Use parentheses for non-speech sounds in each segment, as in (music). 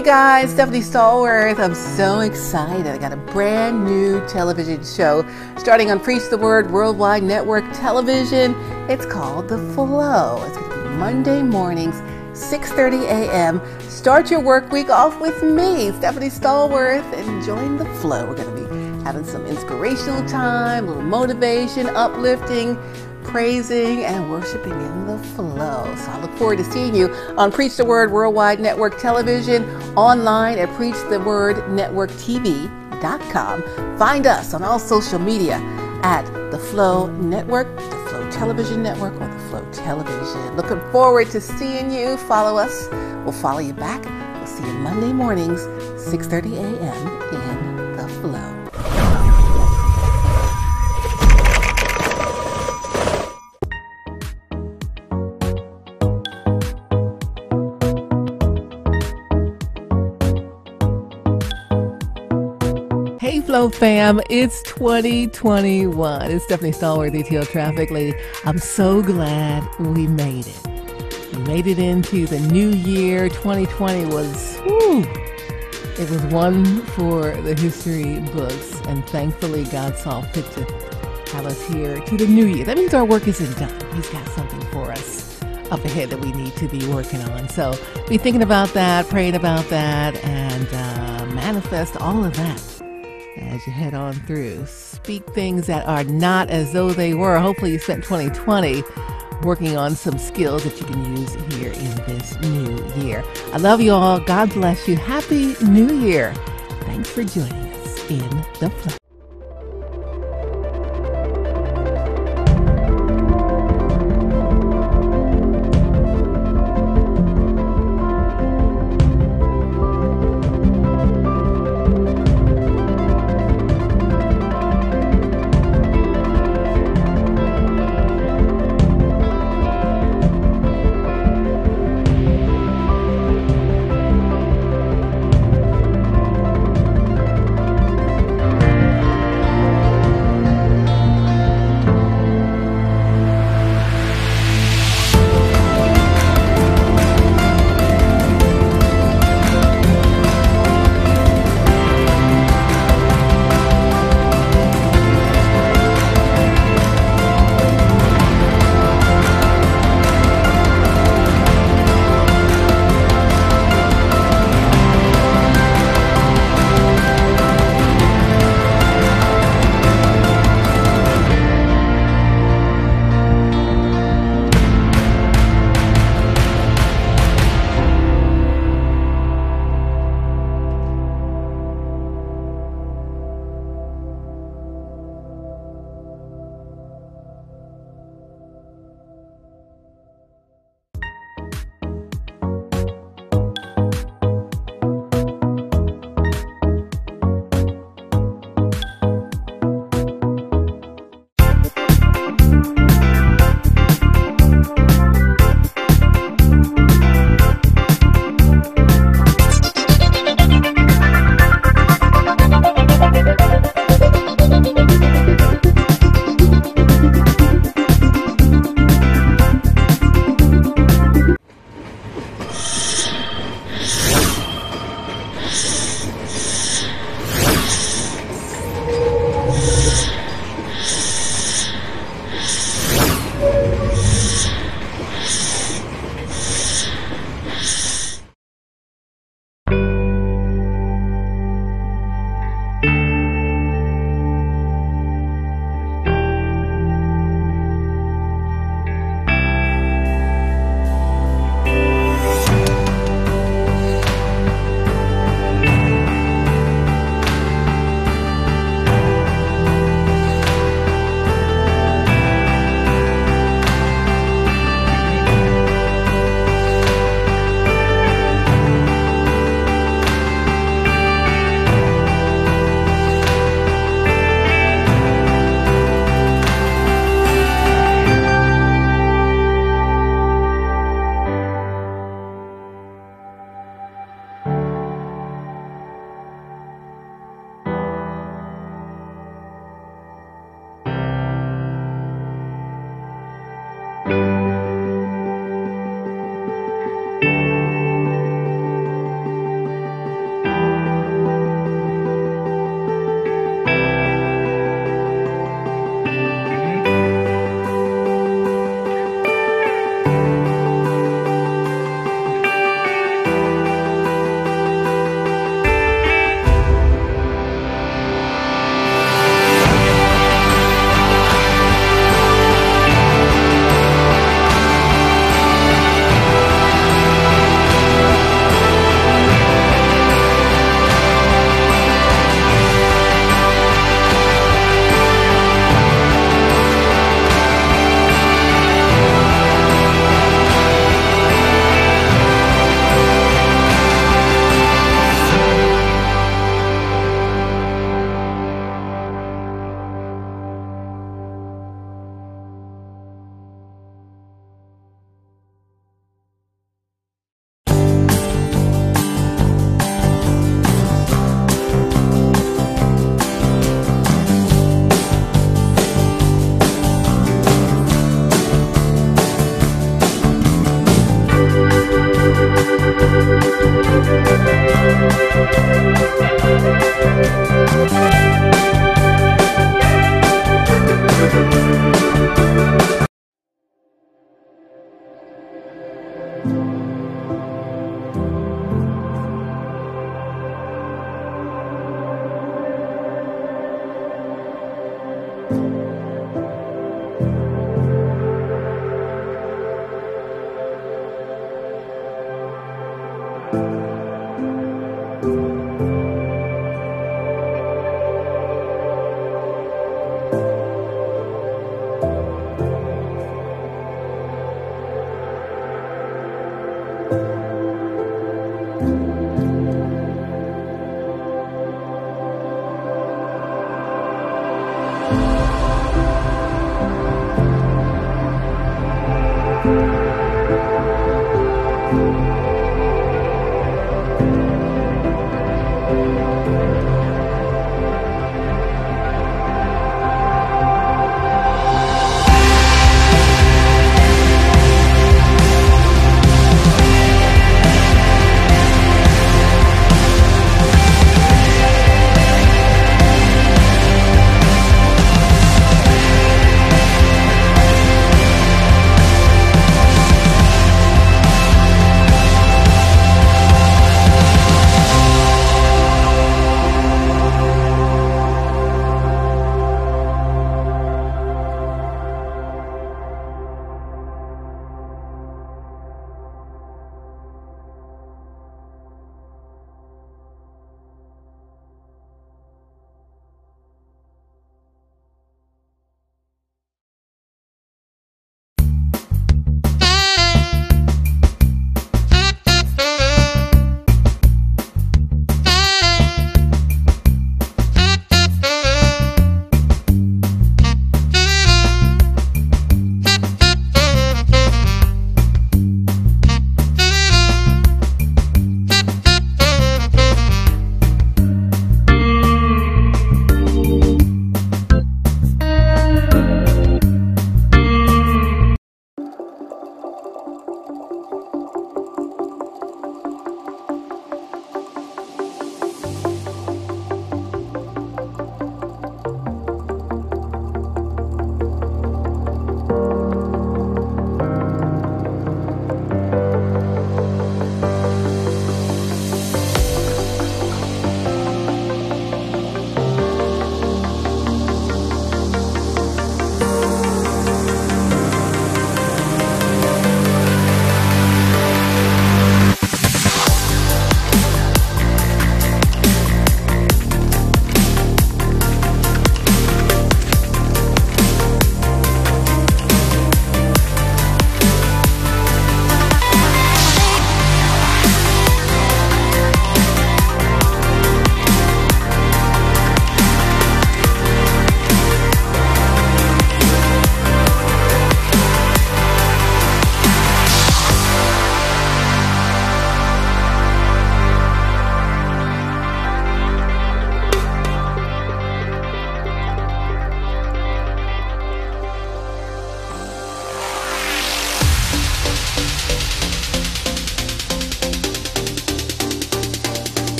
Hey guys, Stephanie Stallworth. I'm so excited. I got a brand new television show starting on Preach the Word Worldwide Network Television. It's called The Flow. It's going to be Monday mornings, 6:30 a.m. Start your work week off with me, Stephanie Stallworth, and join the flow. We're going to be having some inspirational time, a little motivation, uplifting praising and worshiping in the flow. So I look forward to seeing you on Preach the Word Worldwide Network Television, online at PreachTheWordNetworkTV.com. Find us on all social media at The Flow Network, The Flow Television Network, or The Flow Television. Looking forward to seeing you. Follow us. We'll follow you back. We'll see you Monday mornings, 6.30 a.m. in The Flow. Hey Flow fam, it's 2021. It's Stephanie Stallworth, ETL Traffic Lady. I'm so glad we made it. We made it into the new year. 2020 was, it was one for the history books, and thankfully God saw fit to have us here to the new year. That means our work isn't done. He's got something for us up ahead that we need to be working on. So be thinking about that, praying about that, and uh, manifest all of that as you head on through. Speak things that are not as though they were. Hopefully, you spent 2020 working on some skills that you can use here in this new year. I love you all. God bless you. Happy New Year. Thanks for joining us in the flow.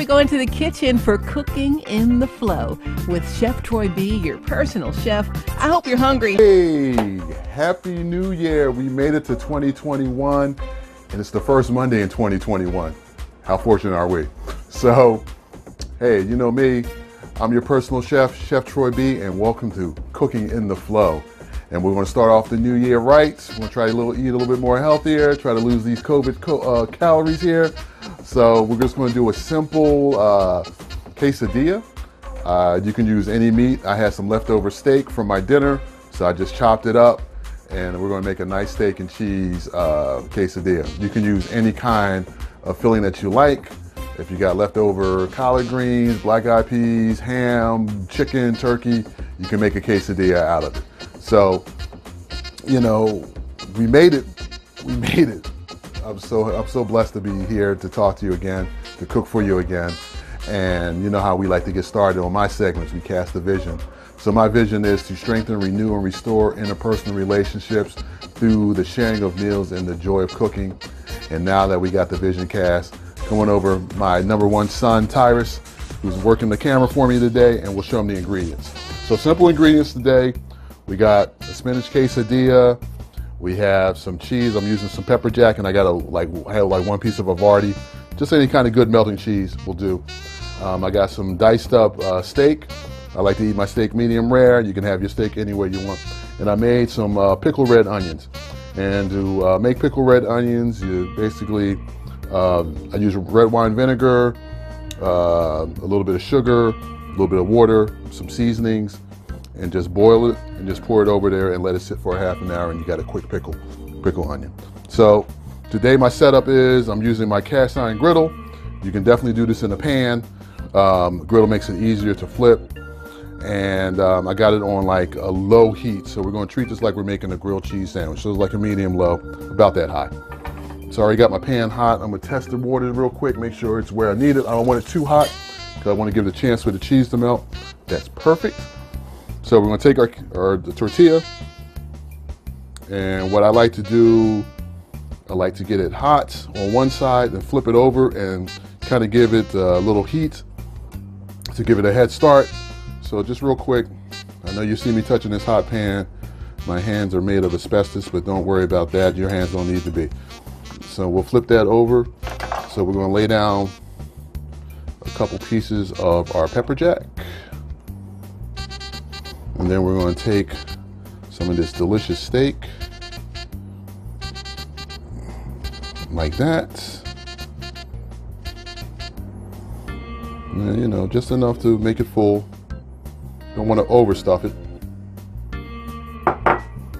To go into the kitchen for cooking in the flow with Chef Troy B, your personal chef. I hope you're hungry. Hey, happy new year. We made it to 2021 and it's the first Monday in 2021. How fortunate are we? (laughs) So, hey, you know me, I'm your personal chef, Chef Troy B, and welcome to Cooking in the Flow. And we're going to start off the new year right. We're going to try to eat a little bit more healthier, try to lose these COVID co- uh, calories here. So we're just to do a simple uh, quesadilla. Uh, you can use any meat. I had some leftover steak from my dinner, so I just chopped it up, and we're to make a nice steak and cheese uh, quesadilla. You can use any kind of filling that you like. If you got leftover collard greens, black eyed peas, ham, chicken, turkey, you can make a quesadilla out of it. So, you know, we made it. We made it. I'm so I'm so blessed to be here to talk to you again, to cook for you again. And you know how we like to get started on my segments. We cast a vision. So my vision is to strengthen, renew, and restore interpersonal relationships through the sharing of meals and the joy of cooking. And now that we got the vision cast, coming over my number one son, Tyrus, who's working the camera for me today, and we'll show him the ingredients. So simple ingredients today. We got a spinach quesadilla. We have some cheese. I'm using some pepper jack, and I got a like I have like one piece of Havarti. Just any kind of good melting cheese will do. Um, I got some diced up uh, steak. I like to eat my steak medium rare. You can have your steak any way you want. And I made some uh, pickled red onions. And to uh, make pickled red onions, you basically uh, I use red wine vinegar, uh, a little bit of sugar, a little bit of water, some seasonings, and just boil it and just pour it over there and let it sit for a half an hour and you got a quick pickle, pickle onion. So today my setup is I'm using my cast iron griddle. You can definitely do this in a pan. Um, griddle makes it easier to flip. And um, I got it on like a low heat. So we're gonna treat this like we're making a grilled cheese sandwich. So it's like a medium low, about that high. So I already got my pan hot. I'm gonna test the water real quick, make sure it's where I need it. I don't want it too hot because I want to give it a chance for the cheese to melt. That's perfect. So we're gonna take our, our the tortilla, and what I like to do, I like to get it hot on one side and flip it over and kind of give it a little heat to give it a head start. So just real quick, I know you see me touching this hot pan. My hands are made of asbestos, but don't worry about that. Your hands don't need to be. So we'll flip that over. So we're gonna lay down a couple pieces of our pepper jack. And then we're going to take some of this delicious steak, like that. And, you know, just enough to make it full. Don't want to overstuff it.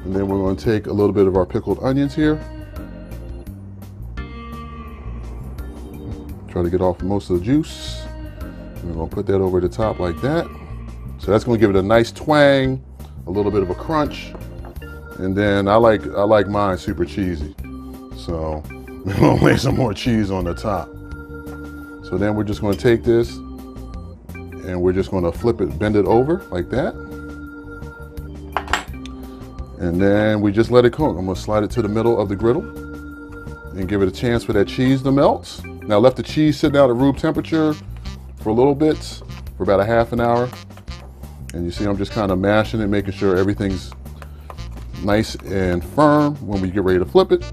And then we're going to take a little bit of our pickled onions here. Try to get off most of the juice. We're going to put that over the top like that. So that's to give it a nice twang, a little bit of a crunch, and then I like I like mine super cheesy. So (laughs) we're to lay some more cheese on the top. So then we're just to take this and we're just to flip it, bend it over like that. And then we just let it cook. I'm to slide it to the middle of the griddle and give it a chance for that cheese to melt. Now I left the cheese sitting out at room temperature for a little bit, for about a half an hour. And you see I'm just kind of mashing it, making sure everything's nice and firm when we get ready to flip it.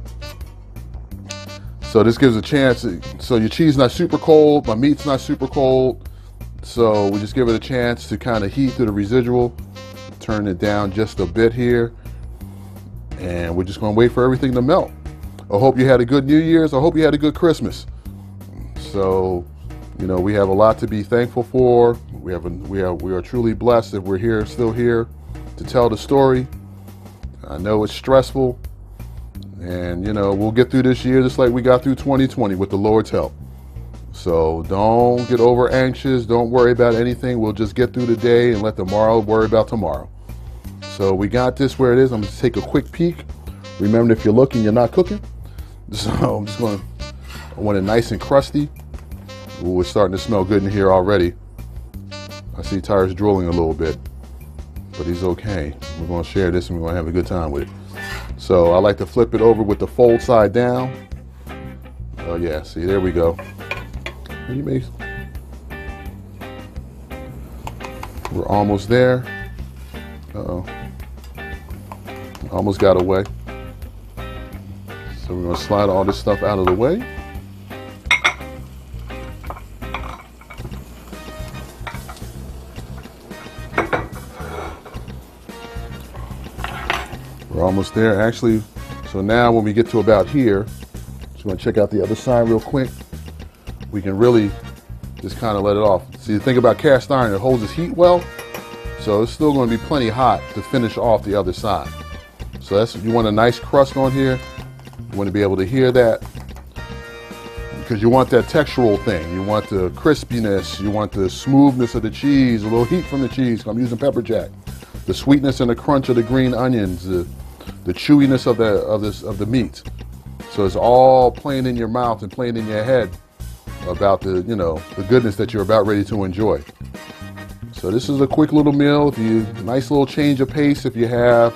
So this gives a chance, so your cheese is not super cold, my meat's not super cold. So we just give it a chance to kind of heat through the residual, turn it down just a bit here. And we're just gonna wait for everything to melt. I hope you had a good New Year's. I hope you had a good Christmas. So, you know, we have a lot to be thankful for. We have a, we are we are truly blessed that we're here, still here, to tell the story. I know it's stressful, and you know we'll get through this year just like we got through 2020 with the Lord's help. So don't get over anxious. Don't worry about anything. We'll just get through the day and let tomorrow worry about tomorrow. So we got this where it is. I'm to take a quick peek. Remember, if you're looking, you're not cooking. (laughs) So I'm just to, I want it nice and crusty. Ooh, it's starting to smell good in here already. I see Tyrus drooling a little bit, but he's okay. We're gonna share this and we're gonna have a good time with it. So I like to flip it over with the fold side down. Oh yeah, see, there we go. You may... We're almost there. Uh-oh. Almost got away. So we're gonna slide all this stuff out of the way. Almost there. Actually, so now when we get to about here, just want to check out the other side real quick. We can really just kind of let it off. See, the thing about cast iron, it holds its heat well, so it's still going to be plenty hot to finish off the other side. So that's you want a nice crust on here. You want to be able to hear that because you want that textural thing. You want the crispiness. You want the smoothness of the cheese, a little heat from the cheese. I'm using pepper jack. The sweetness and the crunch of the green onions. The, the chewiness of the of this of the meat. So it's all playing in your mouth and playing in your head about the you know the goodness that you're about ready to enjoy. So this is a quick little meal. If you nice little change of pace, if you have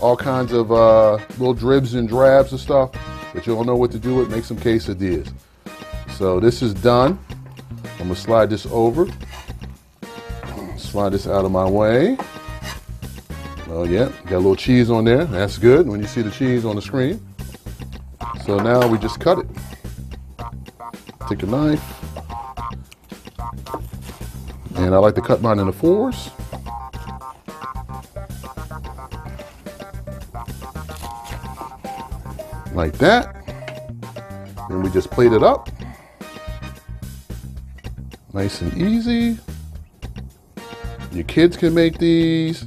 all kinds of uh, little dribs and drabs and stuff but you don't know what to do with, make some quesadillas. So this is done. I'm gonna slide this over. Slide this out of my way. Oh yeah, got a little cheese on there. That's good when you see the cheese on the screen. So now we just cut it. Take a knife. And I like to cut mine into fours. Like that. And we just plate it up. Nice and easy. Your kids can make these.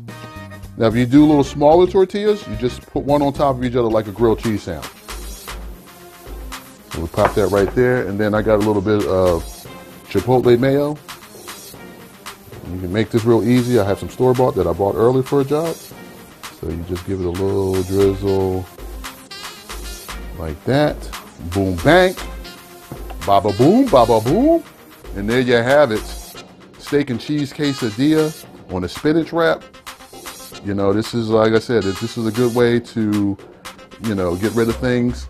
Now, if you do little smaller tortillas, you just put one on top of each other like a grilled cheese sandwich. So we pop that right there, and then I got a little bit of chipotle mayo. You can make this real easy. I have some store bought that I bought early for a job. So you just give it a little drizzle like that. Boom, bang. Baba boom, baba boom. And there you have it. Steak and cheese quesadilla on a spinach wrap. You know, this is, like I said, this is a good way to, you know, get rid of things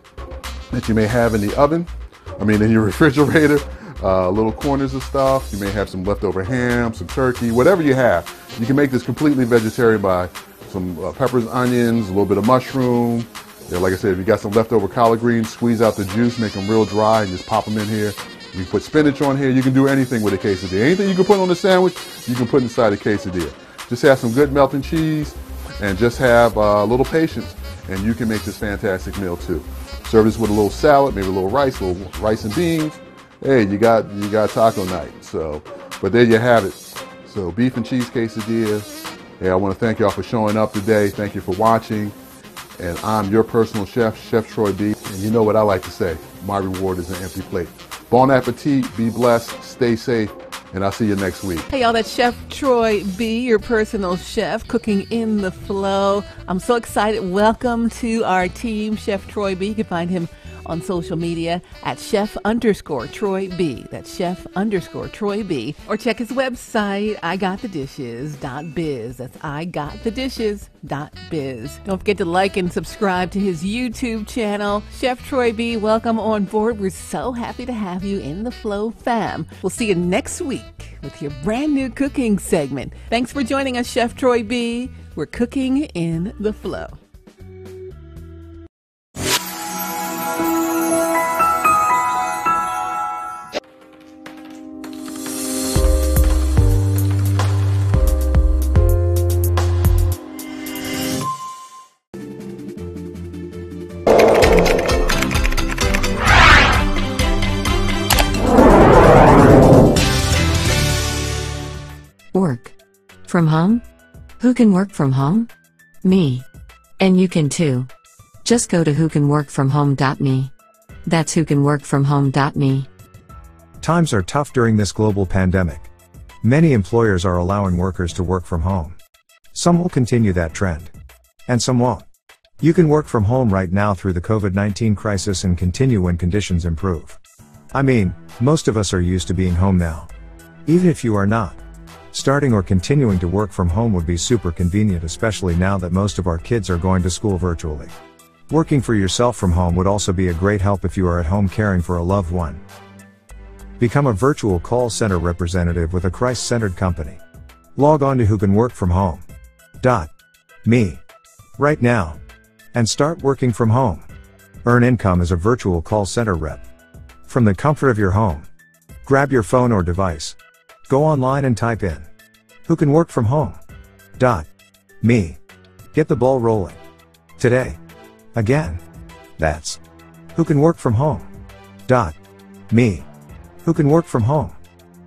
that you may have in the oven. I mean, in your (laughs) refrigerator, uh, little corners of stuff. You may have some leftover ham, some turkey, whatever you have. You can make this completely vegetarian by some uh, peppers, onions, a little bit of mushroom. Yeah, like I said, if you got some leftover collard greens, squeeze out the juice, make them real dry, and just pop them in here. You can put spinach on here. You can do anything with a quesadilla. Anything you can put on a sandwich, you can put inside a quesadilla. Just have some good melting cheese and just have uh, a little patience and you can make this fantastic meal too. Serve this with a little salad, maybe a little rice, a little rice and beans. Hey, you got you got taco night. So, but there you have it. So beef and cheese quesadillas. Hey, I want to thank y'all for showing up today. Thank you for watching. And I'm your personal chef, Chef Troy B. And you know what I like to say, my reward is an empty plate. Bon appetit, be blessed, stay safe, and I'll see you next week. Hey, y'all, that's Chef Troy B., your personal chef, cooking in the flow. I'm so excited. Welcome to our team, Chef Troy B. You can find him on social media at chef underscore Troy B. That's chef underscore Troy B. Or check his website, igotthedishes.biz. That's igotthedishes.biz. Don't forget to like and subscribe to his YouTube channel. Chef Troy B., welcome on board. We're so happy to have you in the Flow fam. We'll see you next week with your brand new cooking segment. Thanks for joining us, Chef Troy B. We're cooking in the flow. From home? Who can work from home? Me. And you can too. Just go to whocanworkfromhome.me. That's whocanworkfromhome.me. Times are tough during this global pandemic. Many employers are allowing workers to work from home. Some will continue that trend. And some won't. You can work from home right now through the COVID 19 crisis and continue when conditions improve. I mean, most of us are used to being home now. Even if you are not. Starting or continuing to work from home would be super convenient, especially now that most of our kids are going to school virtually. Working for yourself from home would also be a great help if you are at home caring for a loved one. Become a virtual call center representative with a Christ centered company. Log on to who can work from home. Dot. Me. Right now. And start working from home. Earn income as a virtual call center rep. From the comfort of your home. Grab your phone or device. Go online and type in. Who can work from home? Dot. Me. Get the ball rolling. Today. Again. That's. Who can work from home? Dot. Me. Who can work from home?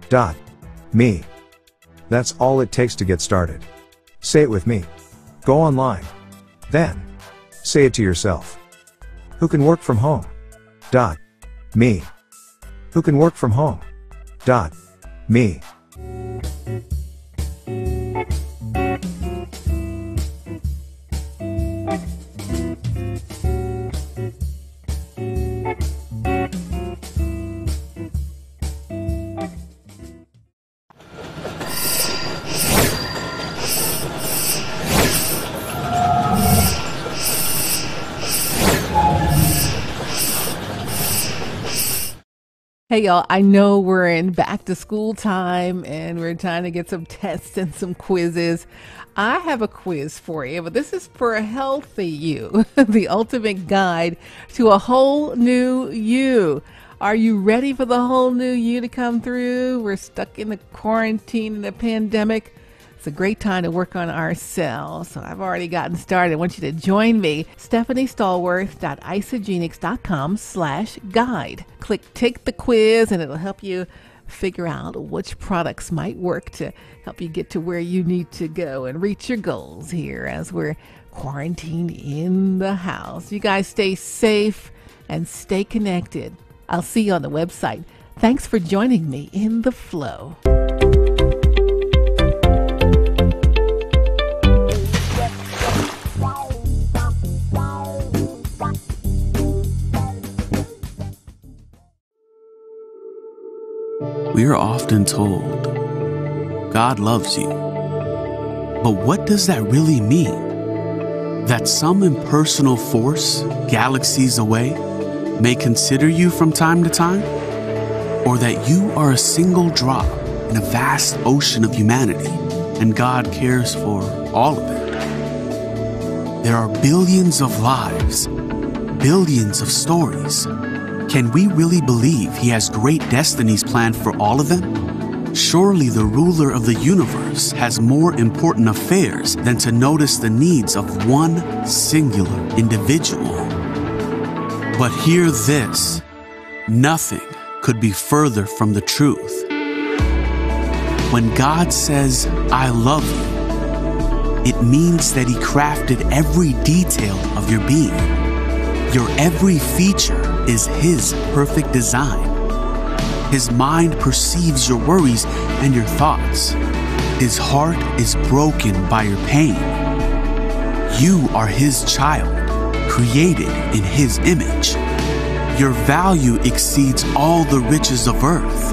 Dot. Me. That's all it takes to get started. Say it with me. Go online. Then. Say it to yourself. Who can work from home? Dot. Me. Who can work from home? Dot. Me. Y'all, I know we're in back to school time and we're trying to get some tests and some quizzes. I have a quiz for you, but this is for a healthy you, (laughs) the ultimate guide to a whole new you. Are you ready for the whole new you to come through? We're stuck in the quarantine and the pandemic. It's a great time to work on ourselves. So I've already gotten started. I want you to join me. StephanieStallworth.isagenix.com slash guide. Click take the quiz and it'll help you figure out which products might work to help you get to where you need to go and reach your goals here as we're quarantined in the house. You guys stay safe and stay connected. I'll see you on the website. Thanks for joining me in the flow. We are often told, God loves you. But what does that really mean? That some impersonal force, galaxies away, may consider you from time to time? Or that you are a single drop in a vast ocean of humanity and God cares for all of it? There are billions of lives, billions of stories can we really believe he has great destinies planned for all of them? Surely the ruler of the universe has more important affairs than to notice the needs of one singular individual. But hear this nothing could be further from the truth. When God says, I love you, it means that He crafted every detail of your being. Your every feature is His perfect design. His mind perceives your worries and your thoughts. His heart is broken by your pain. You are His child, created in His image. Your value exceeds all the riches of earth.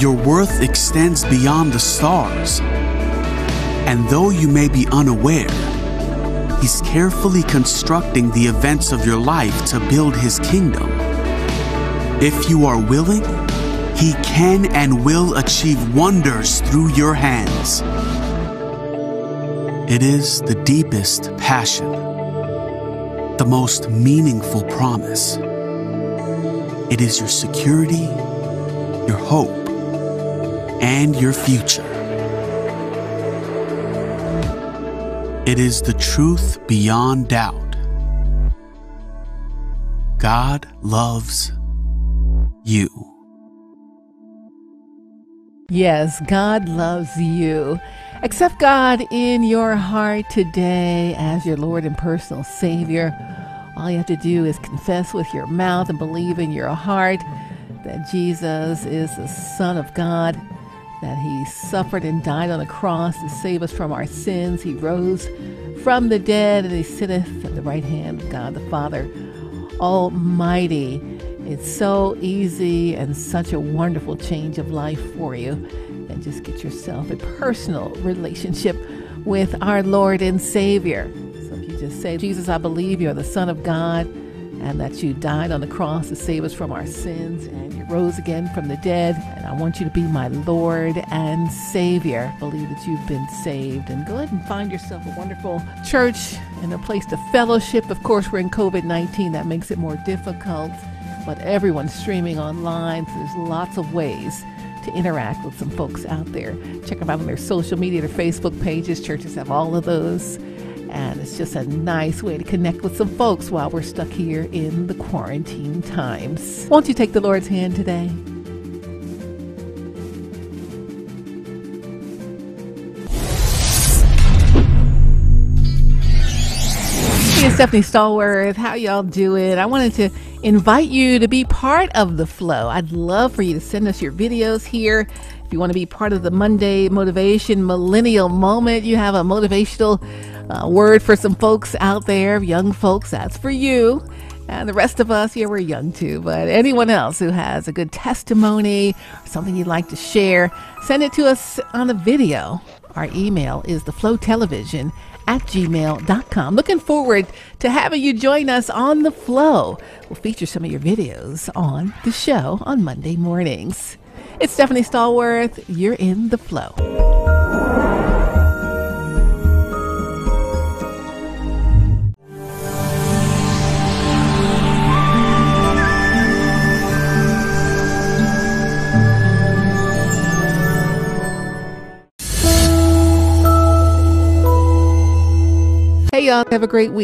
Your worth extends beyond the stars. And though you may be unaware, He's carefully constructing the events of your life to build His kingdom. If you are willing, He can and will achieve wonders through your hands. It is the deepest passion, the most meaningful promise. It is your security, your hope, and your future. It is the truth beyond doubt. God loves you. Yes, God loves you. Accept God in your heart today as your Lord and personal Savior. All you have to do is confess with your mouth and believe in your heart that Jesus is the Son of God that he suffered and died on the cross to save us from our sins. He rose from the dead and he sitteth at the right hand of God the Father Almighty. It's so easy and such a wonderful change of life for you. And just get yourself a personal relationship with our Lord and Savior. So if you just say, Jesus, I believe you're the Son of God, and that you died on the cross to save us from our sins and you rose again from the dead. And I want you to be my Lord and Savior. Believe that you've been saved and go ahead and find yourself a wonderful church and a place to fellowship. Of course, we're in COVID 19, that makes it more difficult, but everyone's streaming online, so there's lots of ways to interact with some folks out there. Check them out on their social media, their Facebook pages. Churches have all of those. And it's just a nice way to connect with some folks while we're stuck here in the quarantine times. Won't you take the Lord's hand today? Hey, it's Stephanie Stallworth. How y'all doing? I wanted to invite you to be part of the flow. I'd love for you to send us your videos here. If you want to be part of the Monday Motivation Millennial Moment, you have a motivational uh, word for some folks out there, young folks, that's for you. And the rest of us, yeah, we're young too, but anyone else who has a good testimony, something you'd like to share, send it to us on a video. Our email is theflowtelevision at gmail.com. Looking forward to having you join us on the flow. We'll feature some of your videos on the show on Monday mornings. It's Stephanie Stallworth. You're in the flow. Hey, y'all. Have a great week.